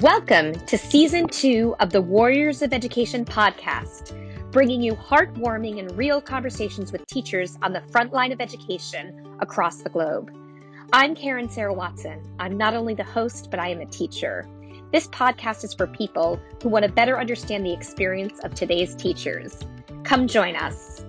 Welcome to season two of the Warriors of Education podcast, bringing you heartwarming and real conversations with teachers on the front line of education across the globe. I'm Karen Sarah Watson. I'm not only the host, but I am a teacher. This podcast is for people who want to better understand the experience of today's teachers. Come join us.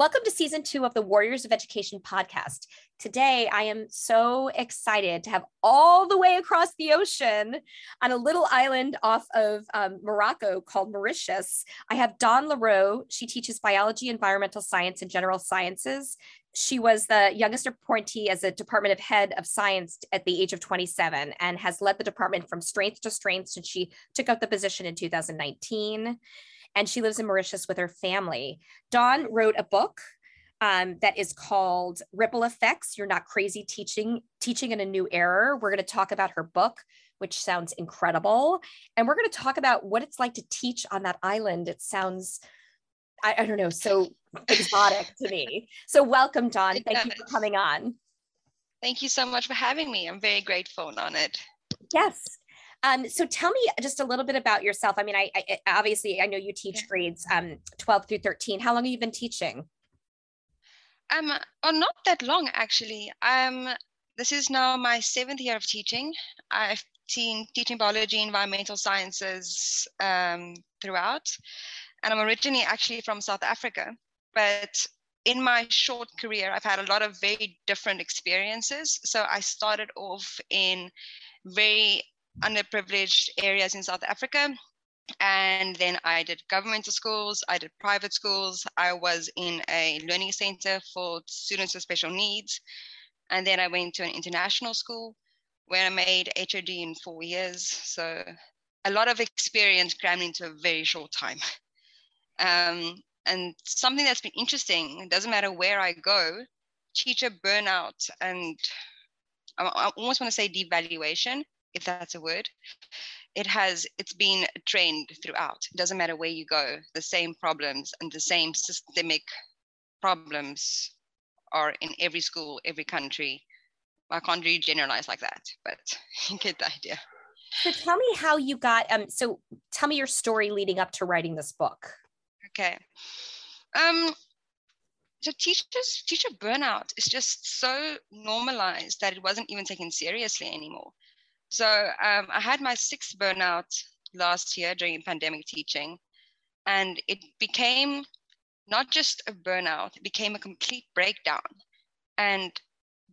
Welcome to season two of the Warriors of Education podcast. Today, I am so excited to have all the way across the ocean on a little island off of um, Morocco called Mauritius. I have Dawn Leroux. She teaches biology, environmental science, and general sciences. She was the youngest appointee as a department of head of science at the age of 27 and has led the department from strength to strength since she took up the position in 2019 and she lives in Mauritius with her family. Dawn wrote a book um, that is called Ripple Effects. You're not crazy teaching teaching in a new era. We're going to talk about her book, which sounds incredible, and we're going to talk about what it's like to teach on that island. It sounds I, I don't know, so exotic to me. So welcome, Dawn. Thank you for coming on. Thank you so much for having me. I'm very grateful and honored. Yes. Um, so tell me just a little bit about yourself. I mean, I, I obviously I know you teach grades um, 12 through 13. How long have you been teaching? Um, oh, not that long actually. Um, this is now my seventh year of teaching. I've seen teaching biology, environmental sciences um, throughout, and I'm originally actually from South Africa. But in my short career, I've had a lot of very different experiences. So I started off in very underprivileged areas in South Africa. And then I did governmental schools, I did private schools, I was in a learning center for students with special needs. And then I went to an international school where I made HOD in four years. So a lot of experience crammed into a very short time. Um, and something that's been interesting, it doesn't matter where I go, teacher burnout and I almost want to say devaluation if that's a word. It has it's been trained throughout. It doesn't matter where you go the same problems and the same systemic problems are in every school every country. I can't really generalize like that but you get the idea. So tell me how you got um so tell me your story leading up to writing this book. Okay. Um so teachers teacher burnout is just so normalized that it wasn't even taken seriously anymore so um, I had my sixth burnout last year during pandemic teaching, and it became not just a burnout, it became a complete breakdown. And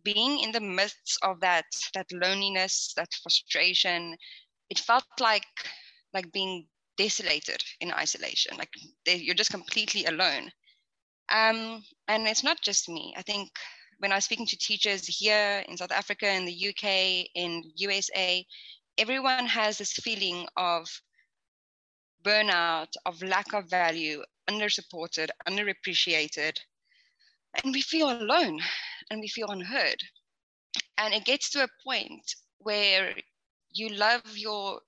being in the midst of that that loneliness, that frustration, it felt like like being desolated in isolation. Like they, you're just completely alone. Um, and it's not just me. I think when I was speaking to teachers here in South Africa, in the UK, in USA, everyone has this feeling of burnout, of lack of value, under-supported, underappreciated, and we feel alone and we feel unheard. And it gets to a point where you love your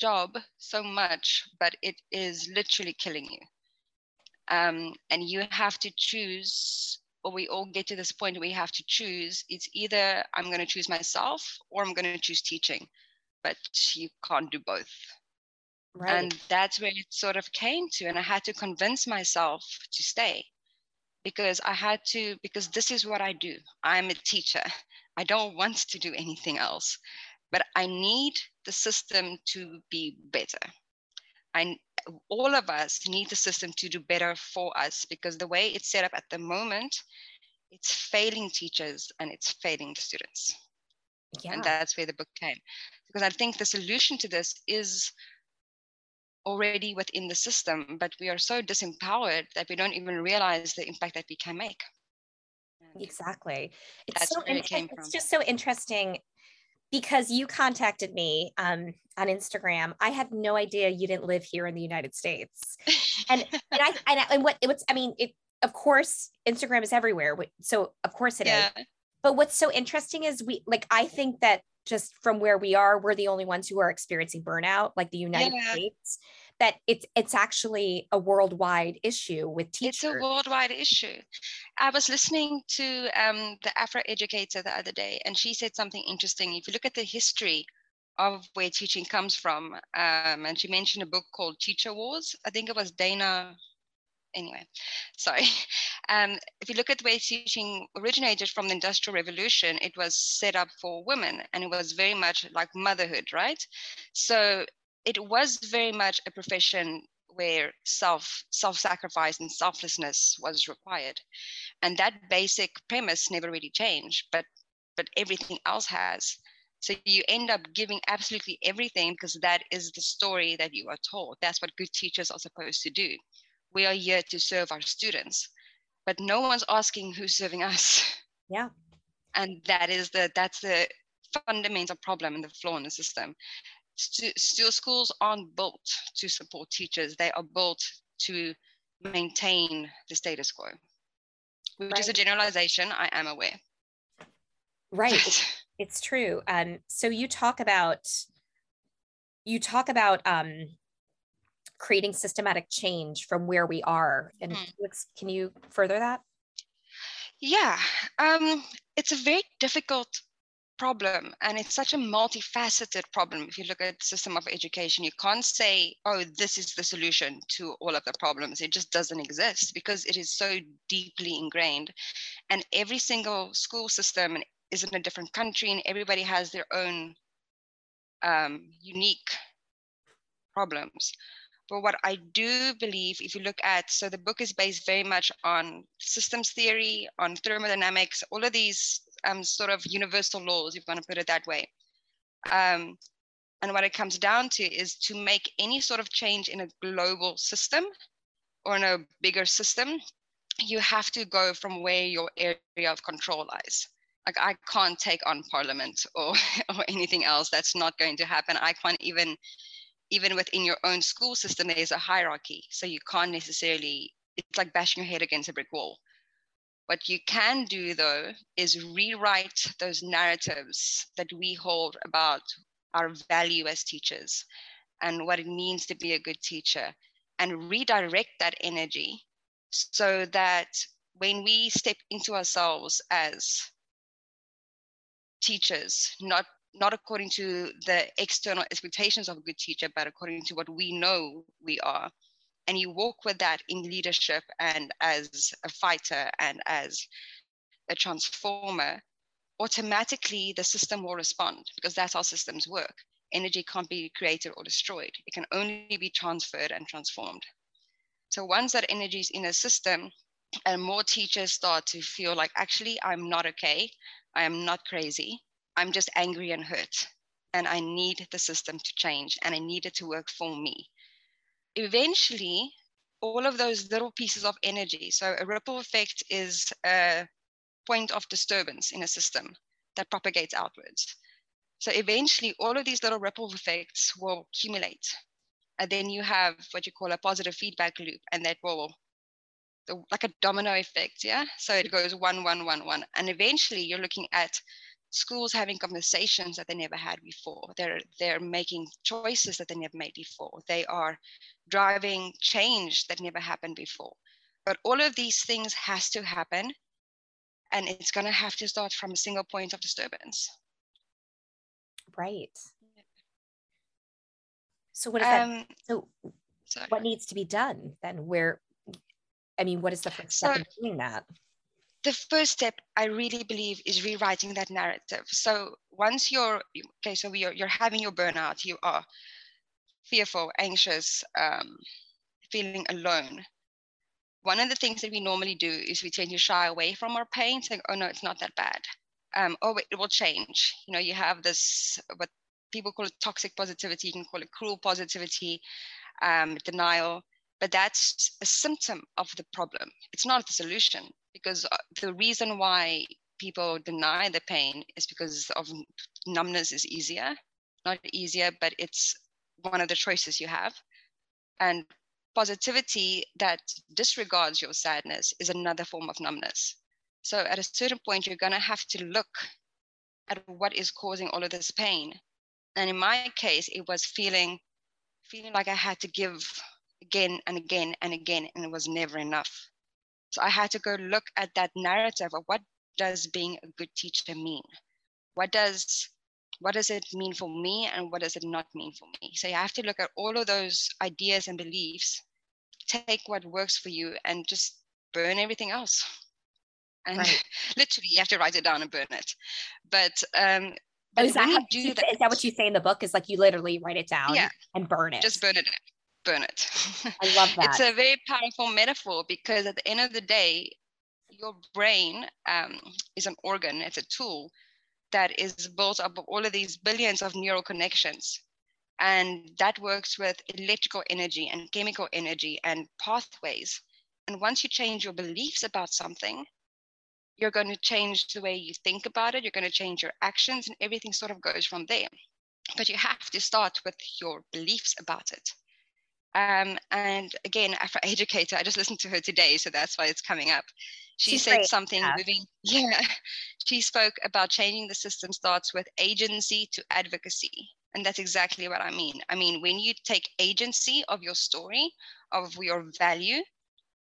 job so much, but it is literally killing you. Um, and you have to choose or we all get to this point we have to choose it's either i'm going to choose myself or i'm going to choose teaching. But you can't do both. Right. and that's where it sort of came to and i had to convince myself to stay. Because i had to because this is what i do. I'm a teacher. I don't want to do anything else. But i need the system to be better I, all of us need the system to do better for us because the way it's set up at the moment, it's failing teachers and it's failing the students. Yeah. And that's where the book came. Because I think the solution to this is already within the system, but we are so disempowered that we don't even realize the impact that we can make. Exactly. It's, so it it's just so interesting because you contacted me um, on Instagram. I had no idea you didn't live here in the United States, and and I and, I, and what it was. I mean, it of course Instagram is everywhere, so of course it yeah. is. But what's so interesting is we like. I think that just from where we are, we're the only ones who are experiencing burnout, like the United yeah. States that it's it's actually a worldwide issue with teachers. It's a worldwide issue. I was listening to um, the Afro Educator the other day, and she said something interesting. If you look at the history of where teaching comes from. Um, and she mentioned a book called Teacher Wars. I think it was Dana. Anyway, sorry. Um, if you look at the way teaching originated from the Industrial Revolution, it was set up for women and it was very much like motherhood, right? So it was very much a profession where self self-sacrifice and selflessness was required. And that basic premise never really changed but but everything else has. So you end up giving absolutely everything because that is the story that you are told that's what good teachers are supposed to do. We are here to serve our students but no one's asking who's serving us. Yeah. And that is the that's the fundamental problem and the flaw in the system still schools aren't built to support teachers. They are built to maintain the status quo, which right. is a generalization. I am aware. Right. it's, it's true. Um, so you talk about, you talk about um, creating systematic change from where we are. And mm-hmm. can you further that? Yeah, um, it's a very difficult problem and it's such a multifaceted problem. If you look at the system of education you can't say oh this is the solution to all of the problems. It just doesn't exist because it is so deeply ingrained and every single school system is in a different country and everybody has their own um, unique problems. But what I do believe, if you look at, so the book is based very much on systems theory, on thermodynamics, all of these um, sort of universal laws, if you want to put it that way. Um, and what it comes down to is to make any sort of change in a global system or in a bigger system, you have to go from where your area of control lies. Like I can't take on parliament or, or anything else. That's not going to happen. I can't even even within your own school system, there's a hierarchy. So you can't necessarily, it's like bashing your head against a brick wall. What you can do, though, is rewrite those narratives that we hold about our value as teachers and what it means to be a good teacher and redirect that energy so that when we step into ourselves as teachers, not not according to the external expectations of a good teacher, but according to what we know we are. And you walk with that in leadership and as a fighter and as a transformer, automatically the system will respond because that's how systems work. Energy can't be created or destroyed, it can only be transferred and transformed. So once that energy is in a system, and more teachers start to feel like, actually, I'm not okay, I am not crazy, I'm just angry and hurt. And I need the system to change and I need it to work for me. Eventually, all of those little pieces of energy, so a ripple effect is a point of disturbance in a system that propagates outwards. So eventually, all of these little ripple effects will accumulate. And then you have what you call a positive feedback loop, and that will like a domino effect, yeah. So it goes one, one, one, one, and eventually you're looking at schools having conversations that they never had before. They're they're making choices that they never made before. They are driving change that never happened before. But all of these things has to happen, and it's going to have to start from a single point of disturbance. Right. So what is um, that? So sorry. what needs to be done then? Where, I mean, what is the first step so, in doing that? The first step i really believe is rewriting that narrative. So once you're okay so you're, you're having your burnout you are fearful anxious um, feeling alone. One of the things that we normally do is we tend to shy away from our pain saying oh no it's not that bad. Um, oh it will change. You know you have this what people call it toxic positivity you can call it cruel positivity um, denial but that's a symptom of the problem. It's not the solution because uh, the reason why people deny the pain is because of numbness is easier not easier but it's one of the choices you have. And positivity that disregards your sadness is another form of numbness. So at a certain point you're going to have to look at what is causing all of this pain. And in my case it was feeling feeling like i had to give again and again and again and it was never enough so I had to go look at that narrative of what does being a good teacher mean? What does what does it mean for me and what does it not mean for me? So you have to look at all of those ideas and beliefs take what works for you and just burn everything else. And right. literally you have to write it down and burn it. But um but is, that do that, is that what you say in the book? Is like you literally write it down yeah, and burn it. Just burn it burn it i love that it's a very powerful metaphor because at the end of the day your brain um, is an organ it's a tool that is built up of all of these billions of neural connections and that works with electrical energy and chemical energy and pathways and once you change your beliefs about something you're going to change the way you think about it, you're going to change your actions, and everything sort of goes from there. But you have to start with your beliefs about it. Um, and again, Afro educator, I just listened to her today, so that's why it's coming up. She She's said great. something yeah. moving. Yeah, she spoke about changing the system starts with agency to advocacy. And that's exactly what I mean. I mean, when you take agency of your story, of your value,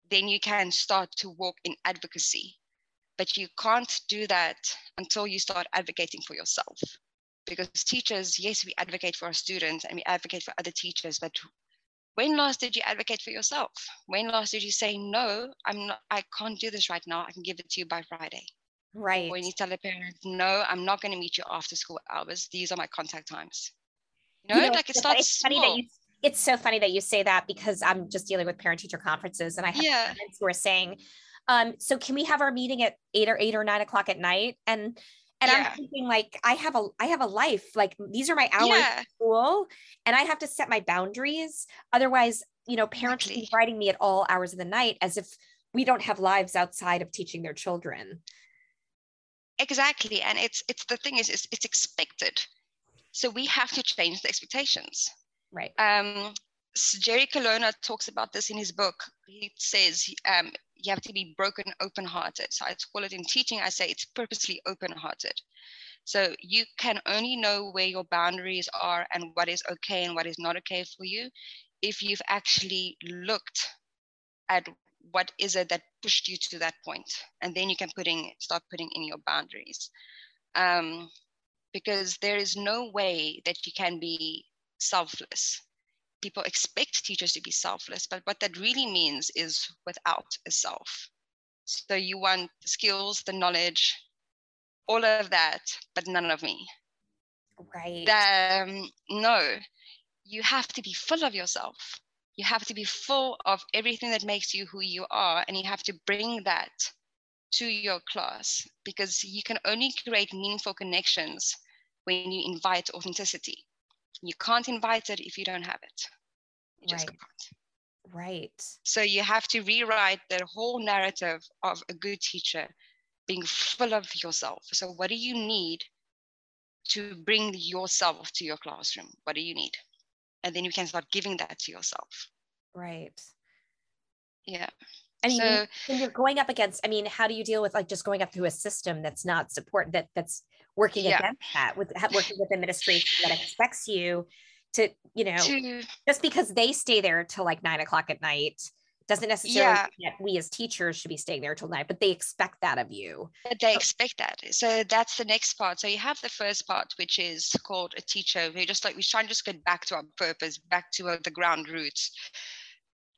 then you can start to walk in advocacy but you can't do that until you start advocating for yourself. Because teachers, yes, we advocate for our students and we advocate for other teachers, but when last did you advocate for yourself? When last did you say, no, I'm not, I can't do this right now. I can give it to you by Friday. Right. When you tell a parent, no, I'm not going to meet you after school hours. These are my contact times. You know, you know like it starts it's funny that you it's so funny that you say that because I'm just dealing with parent teacher conferences and I have yeah. parents who are saying, um, so can we have our meeting at eight or eight or nine o'clock at night? And and yeah. I'm thinking like I have a I have a life. Like these are my hours yeah. school, and I have to set my boundaries. Otherwise, you know, parents exactly. keep writing me at all hours of the night as if we don't have lives outside of teaching their children. Exactly, and it's it's the thing is it's, it's expected, so we have to change the expectations. Right. Um, Jerry Colonna talks about this in his book. He says um, you have to be broken open hearted. So I call it in teaching, I say it's purposely open hearted. So you can only know where your boundaries are and what is okay and what is not okay for you if you've actually looked at what is it that pushed you to that point and then you can putting start putting in your boundaries um, because there is no way that you can be selfless people expect teachers to be selfless, but what that really means is without a self. So you want the skills, the knowledge, all of that, but none of me. Right. Um, no, you have to be full of yourself. You have to be full of everything that makes you who you are, and you have to bring that to your class because you can only create meaningful connections when you invite authenticity. You can't invite it if you don't have it. You just right. can't. Right. So you have to rewrite the whole narrative of a good teacher being full of yourself. So what do you need to bring yourself to your classroom? What do you need? And then you can start giving that to yourself. Right. Yeah. I mean, so, when you're going up against, I mean, how do you deal with like just going up through a system that's not support that that's working yeah. against that with working with administration that expects you to you know to, just because they stay there till like nine o'clock at night doesn't necessarily yeah. that we as teachers should be staying there till night, but they expect that of you. They expect that. So that's the next part. So you have the first part, which is called a teacher. We just like we try and just get back to our purpose, back to uh, the ground roots,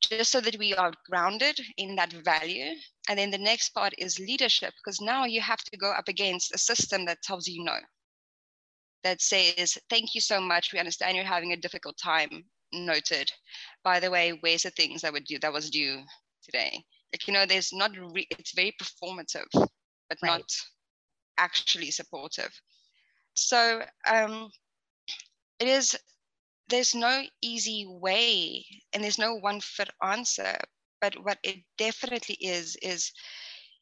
just so that we are grounded in that value. And then the next part is leadership, because now you have to go up against a system that tells you no that says, thank you so much. We understand you're having a difficult time. Noted. By the way, where's the things that would do that was due today? Like, you know, there's not, re- it's very performative, but right. not actually supportive. So um, it is, there's no easy way and there's no one fit answer. But what it definitely is, is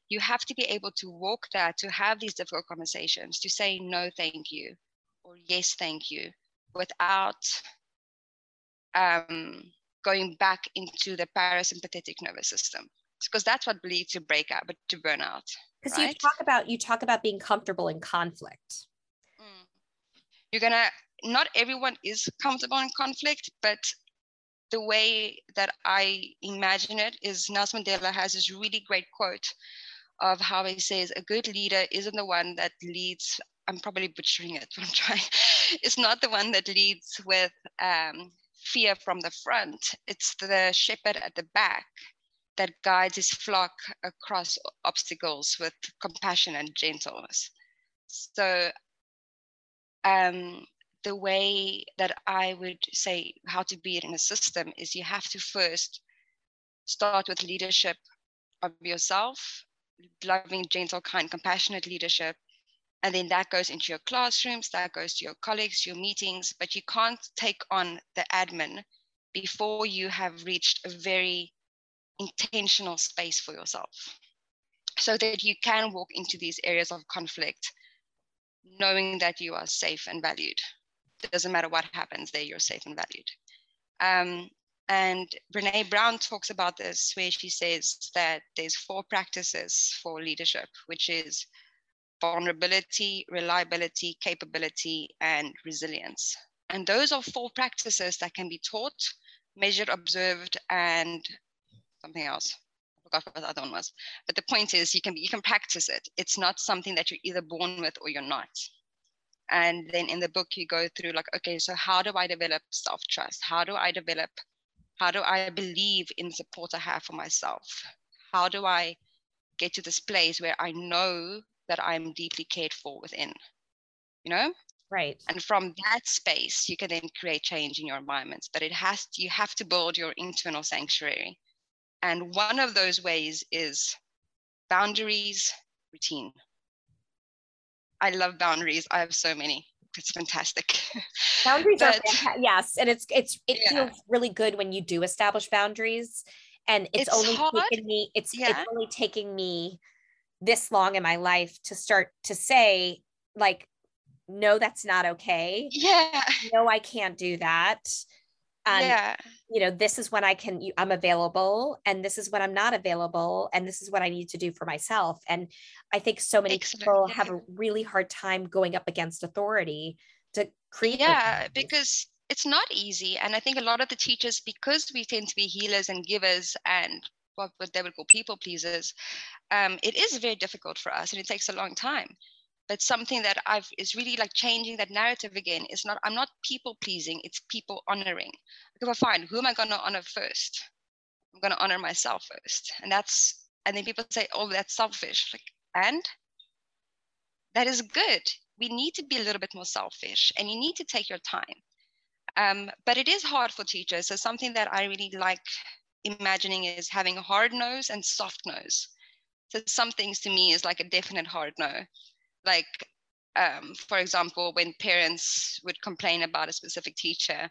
you have to be able to walk that, to have these difficult conversations, to say no, thank you, or yes, thank you, without um, going back into the parasympathetic nervous system. Because that's what leads to breakout, but to burnout. Because right? you talk about you talk about being comfortable in conflict. Mm. You're gonna. Not everyone is comfortable in conflict, but the way that I imagine it is Nelson Mandela has this really great quote of how he says a good leader isn't the one that leads I'm probably butchering it, but I'm trying. It's not the one that leads with um, fear from the front. It's the shepherd at the back that guides his flock across obstacles with compassion and gentleness. So, um, the way that I would say how to be in a system is you have to first start with leadership of yourself, loving, gentle, kind, compassionate leadership. And then that goes into your classrooms, that goes to your colleagues, your meetings, but you can't take on the admin before you have reached a very intentional space for yourself so that you can walk into these areas of conflict knowing that you are safe and valued. Doesn't matter what happens there, you're safe and valued. Um, and Brene Brown talks about this, where she says that there's four practices for leadership, which is vulnerability, reliability, capability, and resilience. And those are four practices that can be taught, measured, observed, and something else. I forgot what the other one was. But the point is, you can you can practice it. It's not something that you're either born with or you're not. And then in the book, you go through like, okay, so how do I develop self trust? How do I develop how do I believe in support I have for myself? How do I get to this place where I know that I'm deeply cared for within? You know? Right. And from that space, you can then create change in your environment. But it has to, you have to build your internal sanctuary. And one of those ways is boundaries, routine. I love boundaries. I have so many it's fantastic. Boundaries but, are fantastic. Yes, and it's it's it yeah. feels really good when you do establish boundaries. And it's, it's only hard. taken me. It's yeah. it's only taking me this long in my life to start to say like, no, that's not okay. Yeah. No, I can't do that and yeah. you know this is when i can i'm available and this is when i'm not available and this is what i need to do for myself and i think so many Excellent. people have a really hard time going up against authority to create yeah because it's not easy and i think a lot of the teachers because we tend to be healers and givers and what, what they would call people pleasers um, it is very difficult for us and it takes a long time but something that I've is really like changing that narrative again. It's not I'm not people pleasing, it's people honoring. If I find who am I gonna honor first? I'm gonna honor myself first. And that's and then people say, oh, that's selfish. Like, and that is good. We need to be a little bit more selfish and you need to take your time. Um, but it is hard for teachers. So something that I really like imagining is having a hard nose and soft nose. So some things to me is like a definite hard no like um, for example, when parents would complain about a specific teacher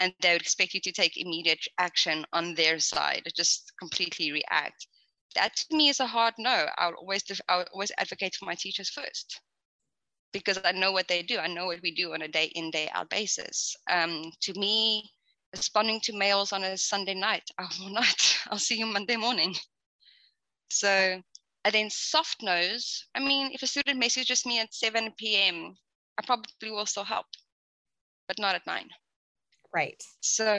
and they would expect you to take immediate action on their side, just completely react. That to me is a hard no. I'll always, I'll always advocate for my teachers first because I know what they do. I know what we do on a day in, day out basis. Um, to me, responding to mails on a Sunday night, I will not. I'll see you Monday morning. So and then soft nose, I mean, if a student messages me at 7 p.m., I probably will still help, but not at nine. Right. So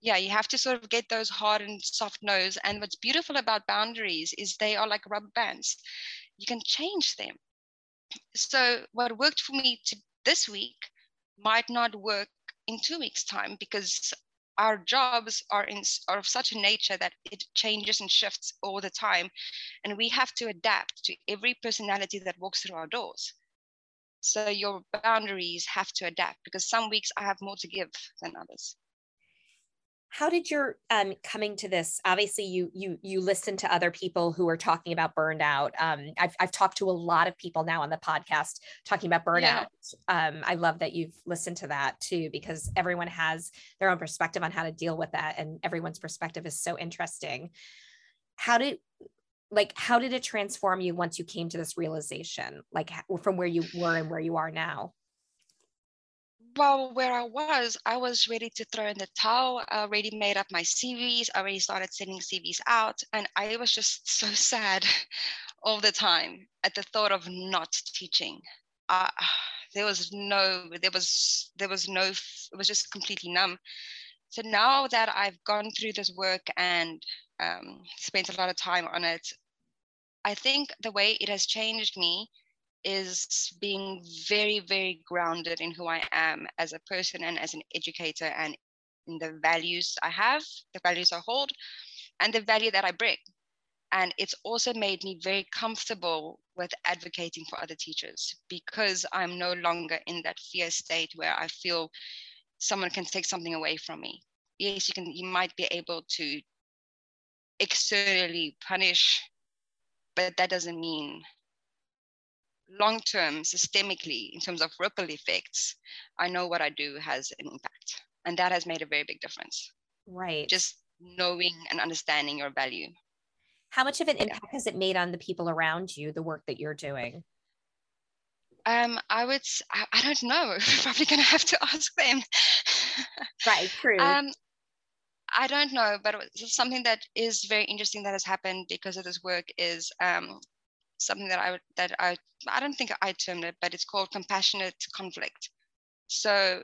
yeah, you have to sort of get those hard and soft nose. And what's beautiful about boundaries is they are like rubber bands. You can change them. So what worked for me to this week might not work in two weeks' time because our jobs are in are of such a nature that it changes and shifts all the time and we have to adapt to every personality that walks through our doors. So your boundaries have to adapt because some weeks i have more to give than others how did your um, coming to this obviously you you you listen to other people who are talking about burnout um, I've, I've talked to a lot of people now on the podcast talking about burnout. Yeah. um, i love that you've listened to that too because everyone has their own perspective on how to deal with that and everyone's perspective is so interesting. How did like how did it transform you once you came to this realization? Like from where you were and where you are now well, where I was, I was ready to throw in the towel. I already made up my CVs. I already started sending CVs out. And I was just so sad all the time at the thought of not teaching. Uh, there was no, there was, there was no, it was just completely numb. So now that I've gone through this work and um, spent a lot of time on it, I think the way it has changed me is being very, very grounded in who I am as a person and as an educator and in the values I have, the values I hold, and the value that I bring. And it's also made me very comfortable with advocating for other teachers because I'm no longer in that fear state where I feel someone can take something away from me. Yes, you can you might be able to externally punish, but that doesn't mean long term, systemically, in terms of ripple effects, I know what I do has an impact. And that has made a very big difference. Right. Just knowing and understanding your value. How much of an impact yeah. has it made on the people around you, the work that you're doing? Um, I would, I, I don't know. We're probably going to have to ask them. right, true. Um, I don't know, but something that is very interesting that has happened because of this work is um, something that I would that I I don't think I termed it, but it's called compassionate conflict. So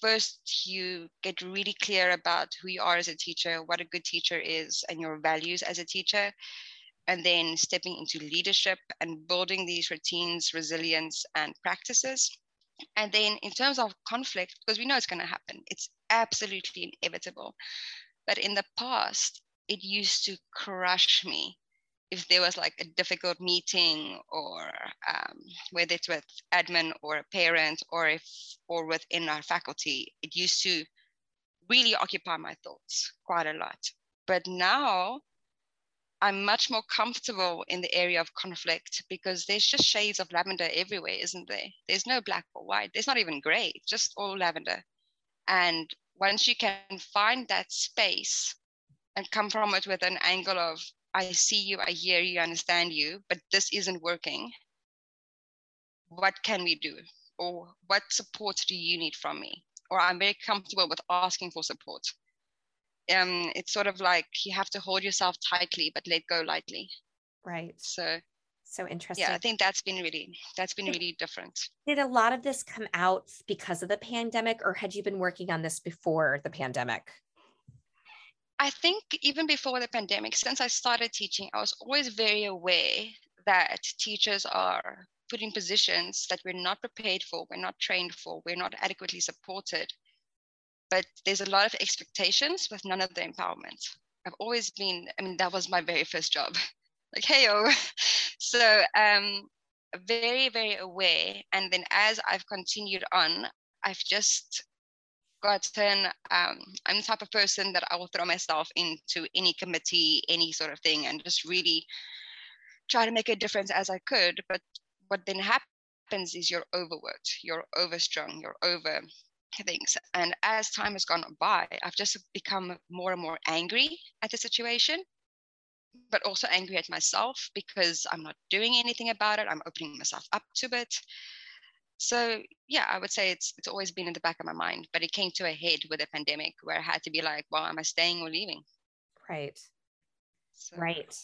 first you get really clear about who you are as a teacher, what a good teacher is, and your values as a teacher. And then stepping into leadership and building these routines, resilience, and practices. And then in terms of conflict, because we know it's going to happen, it's absolutely inevitable. But in the past, it used to crush me if there was like a difficult meeting or um, whether it's with admin or a parent or if or within our faculty it used to really occupy my thoughts quite a lot. But now i'm much more comfortable in the area of conflict because there's just shades of lavender everywhere isn't there? There's no black or white. There's not even gray just all lavender. And once you can find that space and come from it with an angle of I see you, I hear you, I understand you, but this isn't working. What can we do? Or what support do you need from me? Or I'm very comfortable with asking for support. Um, it's sort of like you have to hold yourself tightly, but let go lightly. Right. So so interesting. Yeah, I think that's been really that's been really different. Did a lot of this come out because of the pandemic, or had you been working on this before the pandemic? I think even before the pandemic, since I started teaching, I was always very aware that teachers are put in positions that we're not prepared for, we're not trained for, we're not adequately supported. But there's a lot of expectations with none of the empowerment. I've always been, I mean, that was my very first job. like, hey, oh. So, um, very, very aware. And then as I've continued on, I've just gotten um, i'm the type of person that i will throw myself into any committee any sort of thing and just really try to make a difference as i could but what then happens is you're overworked you're overstrung you're over things. And as time has gone by i've just become more and more angry at the situation but also angry at myself because i'm not doing anything about it. I'm opening myself up to it so yeah i would say it's it's always been in the back of my mind but it came to a head with a pandemic where i had to be like well am i staying or leaving? Right. So, right.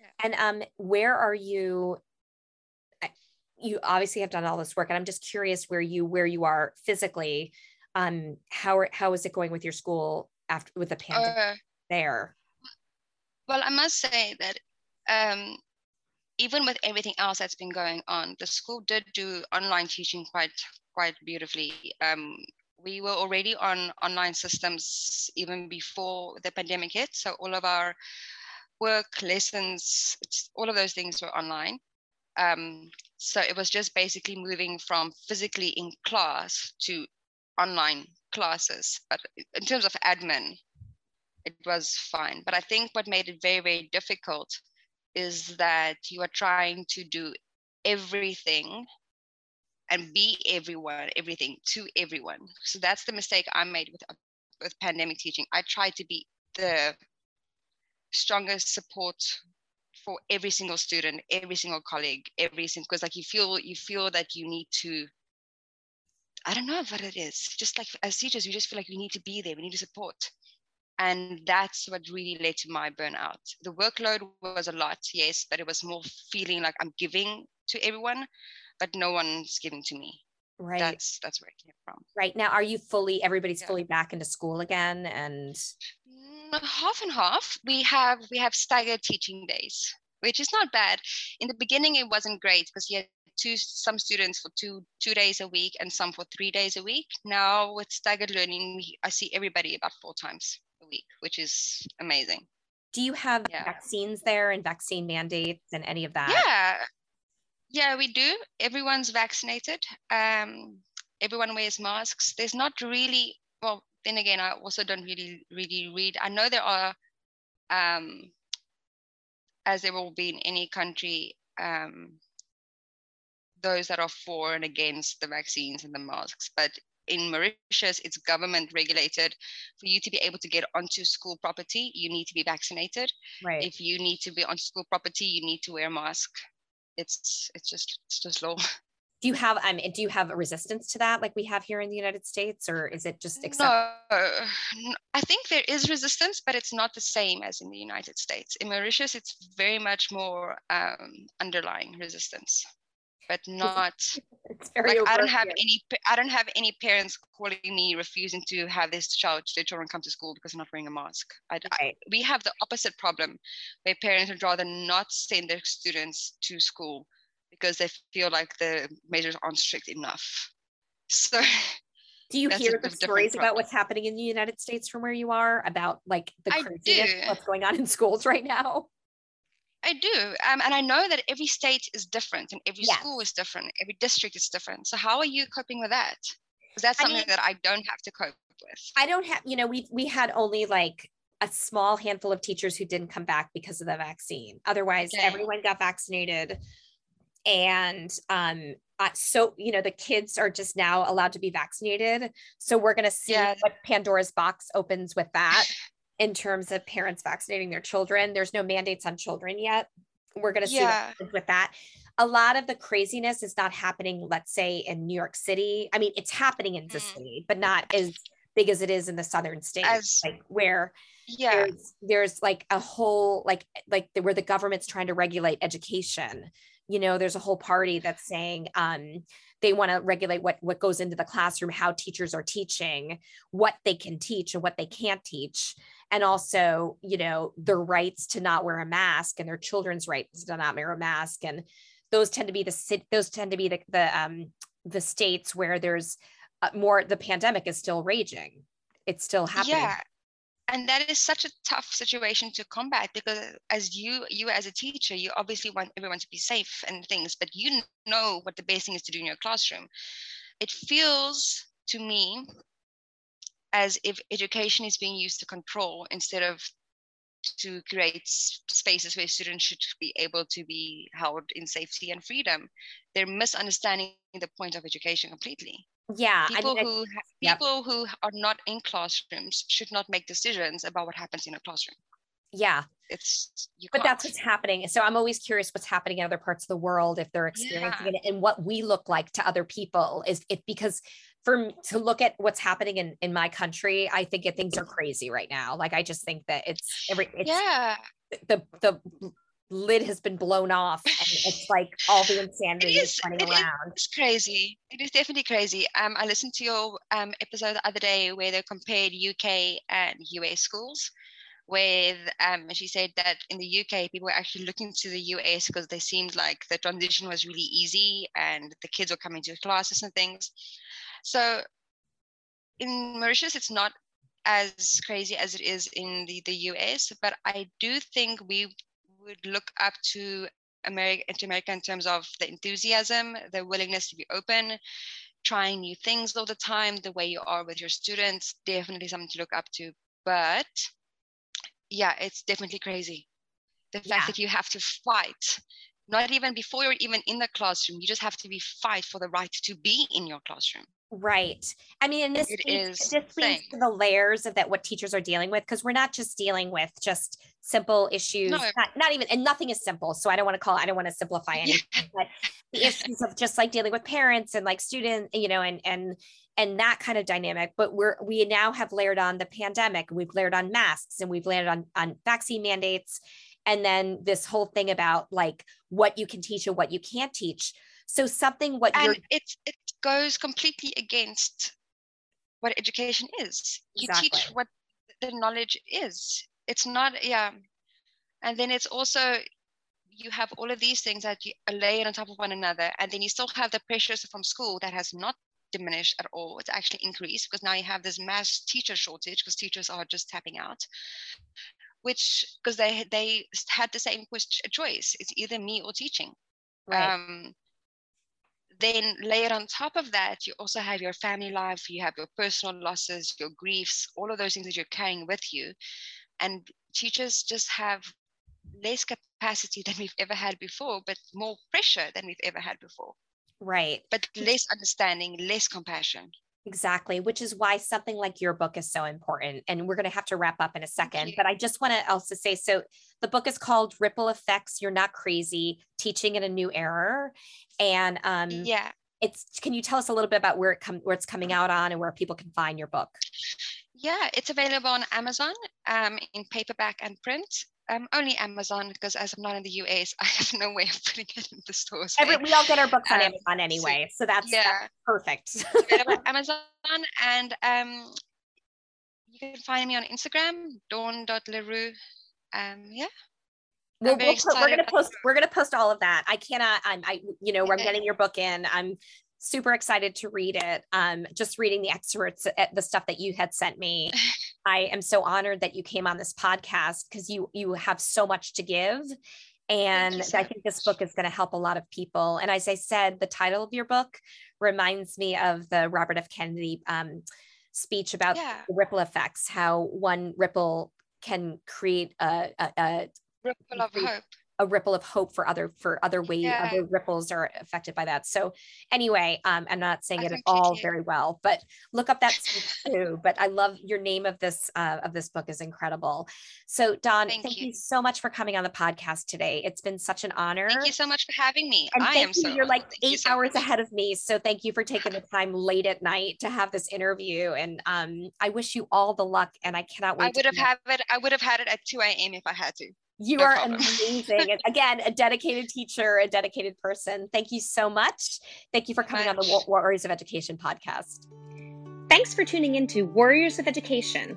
yeah. and um where are you you obviously have done all this work and i'm just curious where you where you are physically um how are, how is it going with your school after with the pandemic uh, there? Well i must say that um even with everything else that's been going on, the school did do online teaching quite quite beautifully. Um, we were already on online systems even before the pandemic hit, so all of our work, lessons, all of those things were online. Um, so it was just basically moving from physically in class to online classes. But in terms of admin, it was fine. But I think what made it very, very difficult is that you are trying to do everything and be everyone, everything to everyone. So that's the mistake I made with with pandemic teaching. I tried to be the strongest support for every single student, every single colleague, every single because like you feel you feel that you need to. I don't know what it is. Just like as teachers, we just feel like we need to be there. We need to support. And that's what really led to my burnout. The workload was a lot, yes, but it was more feeling like I'm giving to everyone, but no one's giving to me. Right. That's that's where it came from. Right. Now are you fully everybody's yeah. fully back into school again and mm, half and half. We have we have staggered teaching days, which is not bad. In the beginning it wasn't great because you had two some students for two two days a week and some for three days a week. Now with staggered learning, I see everybody about four times week, which is amazing. Do you have yeah. vaccines there and vaccine mandates and any of that? Yeah, yeah, we do. Everyone's vaccinated. Um, everyone wears masks. There's not really well. Then again, I also don't really really read. I know there are um, as there will be in any country, um, those that are for and against the vaccines and the masks. But in Mauritius, it's government regulated. For you to be able to get onto school property, you need to be vaccinated. Right. If you need to be on school property, you need to wear a mask. It's it's just it's just law. do you have um do you have a resistance to that like we have here in the united states or is it just accepted? no i think there is resistance but it's not the same as in the united states in mauritius it's very much more um, underlying resistance but not it's very like, i don't have here. any i don't have any parents calling me refusing to have this child their children come to school because they're not wearing a mask I, right. I, we have the opposite problem where parents would rather not send their students to school because they feel like the measures aren't strict enough. So do you hear the stories about what's happening in the United States from where you are about like the craziness what's going on in schools right now? I do. Um, and I know that every state is different and every school is different, every district is different. So how are you coping with that? Because that's something I mean, that I don't have to cope with. I don't have, you know, we we had only like a small handful of teachers who didn't come back because of the vaccine. Otherwise, okay. everyone got vaccinated and um uh, so you know the kids are just now allowed to be vaccinated so we're going to see yeah. what pandora's box opens with that in terms of parents vaccinating their children there's no mandates on children yet. We're going to see yeah. with that. A lot of the craziness is not happening let's say in new york city. I mean it's happening in the mm. city but not as big as it is in the southern states as, like where yeah. there's, there's like a whole like like the, where the government's trying to regulate education you know there's a whole party that's saying um, they want to regulate what what goes into the classroom how teachers are teaching what they can teach and what they can't teach. And also you know their rights to not wear a mask and their children's rights to not wear a mask. And those tend to be the those tend to be the the um the states where there's uh, more the pandemic is still raging. It's still happening. Yeah and that is such a tough situation to combat because as you you as a teacher you obviously want everyone to be safe and things but you know what the best thing is to do in your classroom. It feels to me as if education is being used to control instead of to create spaces where students should be able to be held in safety and freedom. They're misunderstanding the point of education completely. Yeah people I mean, who yep. people who are not in classrooms should not make decisions about what happens in a classroom. Yeah. It's but that's what's happening. So i'm always curious what's happening in other parts of the world if they're experiencing yeah. it and what we look like to other people is it because for to look at what's happening in in my country i think it, things are crazy right now like i just think that it's every it's, yeah the the lid has been blown off and it's like all the insanity is, is running it around. It's crazy. It is definitely crazy. Um, I listened to your um, episode the other day where they compared UK and US schools. With um, she said that in the UK, people were actually looking to the US because they seemed like the transition was really easy and the kids were coming to classes and things. So in Mauritius, it's not as crazy as it is in the, the US, but I do think we would look up to America, to America in terms of the enthusiasm, the willingness to be open, trying new things all the time, the way you are with your students, definitely something to look up to. But yeah, it's definitely crazy. The fact yeah. that you have to fight, not even before you're even in the classroom, you just have to be fight for the right to be in your classroom. Right. I mean, and this it speaks, is this speaks to the layers of that what teachers are dealing with because we're not just dealing with just simple issues, no. not, not even, and nothing is simple. So I don't want to call, I don't want to simplify anything, yeah. but the issues of just like dealing with parents and like students, you know, and and and that kind of dynamic. But we're we now have layered on the pandemic, we've layered on masks, and we've layered on on vaccine mandates, and then this whole thing about like what you can teach and what you can't teach. So something what and you're it's it goes completely against what education is. You exactly. teach what the knowledge is. It's not, yeah. And then it's also you have all of these things that you lay on top of one another, and then you still have the pressures from school that has not diminished at all. It's actually increased because now you have this mass teacher shortage because teachers are just tapping out. Which because they they had the same choice. It's either me or teaching. Right. Um, then layered on top of that, you also have your family life, you have your personal losses, your griefs, all of those things that you're carrying with you. And teachers just have less capacity than we've ever had before, but more pressure than we've ever had before. Right. But less understanding, less compassion. Exactly, which is why something like your book is so important. And we're going to have to wrap up in a second. But I just want to also say so the book is called Ripple Effects You're Not Crazy Teaching in a New Era. And um, yeah, it's can you tell us a little bit about where it come where it's coming out on and where people can find your book? Yeah, it's available on Amazon um, in paperback and print. Um, only Amazon because as I'm not in the US, I have no way of putting it in the stores. Every, we all get our books on um, Amazon anyway, so, so that's, yeah. That's perfect. Amazon and um, you can find me on Instagram, dawn.leroux. Um, yeah. We'll, we'll put, we're gonna post. We're gonna post all of that. I cannot. I'm. I. You know, okay. I'm getting your book in. I'm super excited to read it. Um, just reading the excerpts, uh, the stuff that you had sent me. I am so honored that you came on this podcast because you you have so much to give. And so I think this book is going to help a lot of people. And as I said, the title of your book reminds me of the Robert F. Kennedy um, speech about yeah. the ripple effects, how one ripple can create a, a, a ripple of hope a ripple of hope for other for other way yeah. other ripples are affected by that so anyway um, i'm not saying I it at all very well but look up that too but i love your name of this uh, of this book is incredible so Dawn thank, thank you. you. so much for coming on the podcast today it's been such an honor thank you so much for having me and i am you. so you're like eight you so hours much. ahead of me so thank you for taking the time late at night to have this interview and um, i wish you all the luck and i cannot wait i would have had it i would have had it at 2 a.m if i had to you no are problem. amazing. and again, a dedicated teacher, a dedicated person. Thank you so much. Thank you for coming on the Warriors of Education podcast. Thanks for tuning in to Warriors of Education.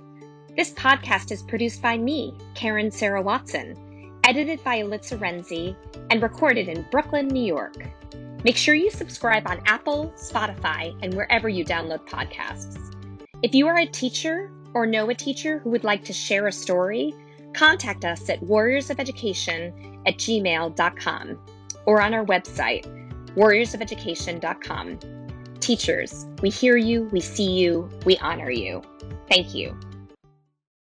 This podcast is produced by me, Karen Sarah Watson, edited by Elitza Renzi, and recorded in Brooklyn, New York. Make sure you subscribe on Apple, Spotify, and wherever you download podcasts. If you are a teacher or know a teacher who would like to share a story, contact us at warriorsofeducation at gmail.com or on our website, warriorsofeducation.com. Teachers, we hear you, we see you, we honor you. Thank you.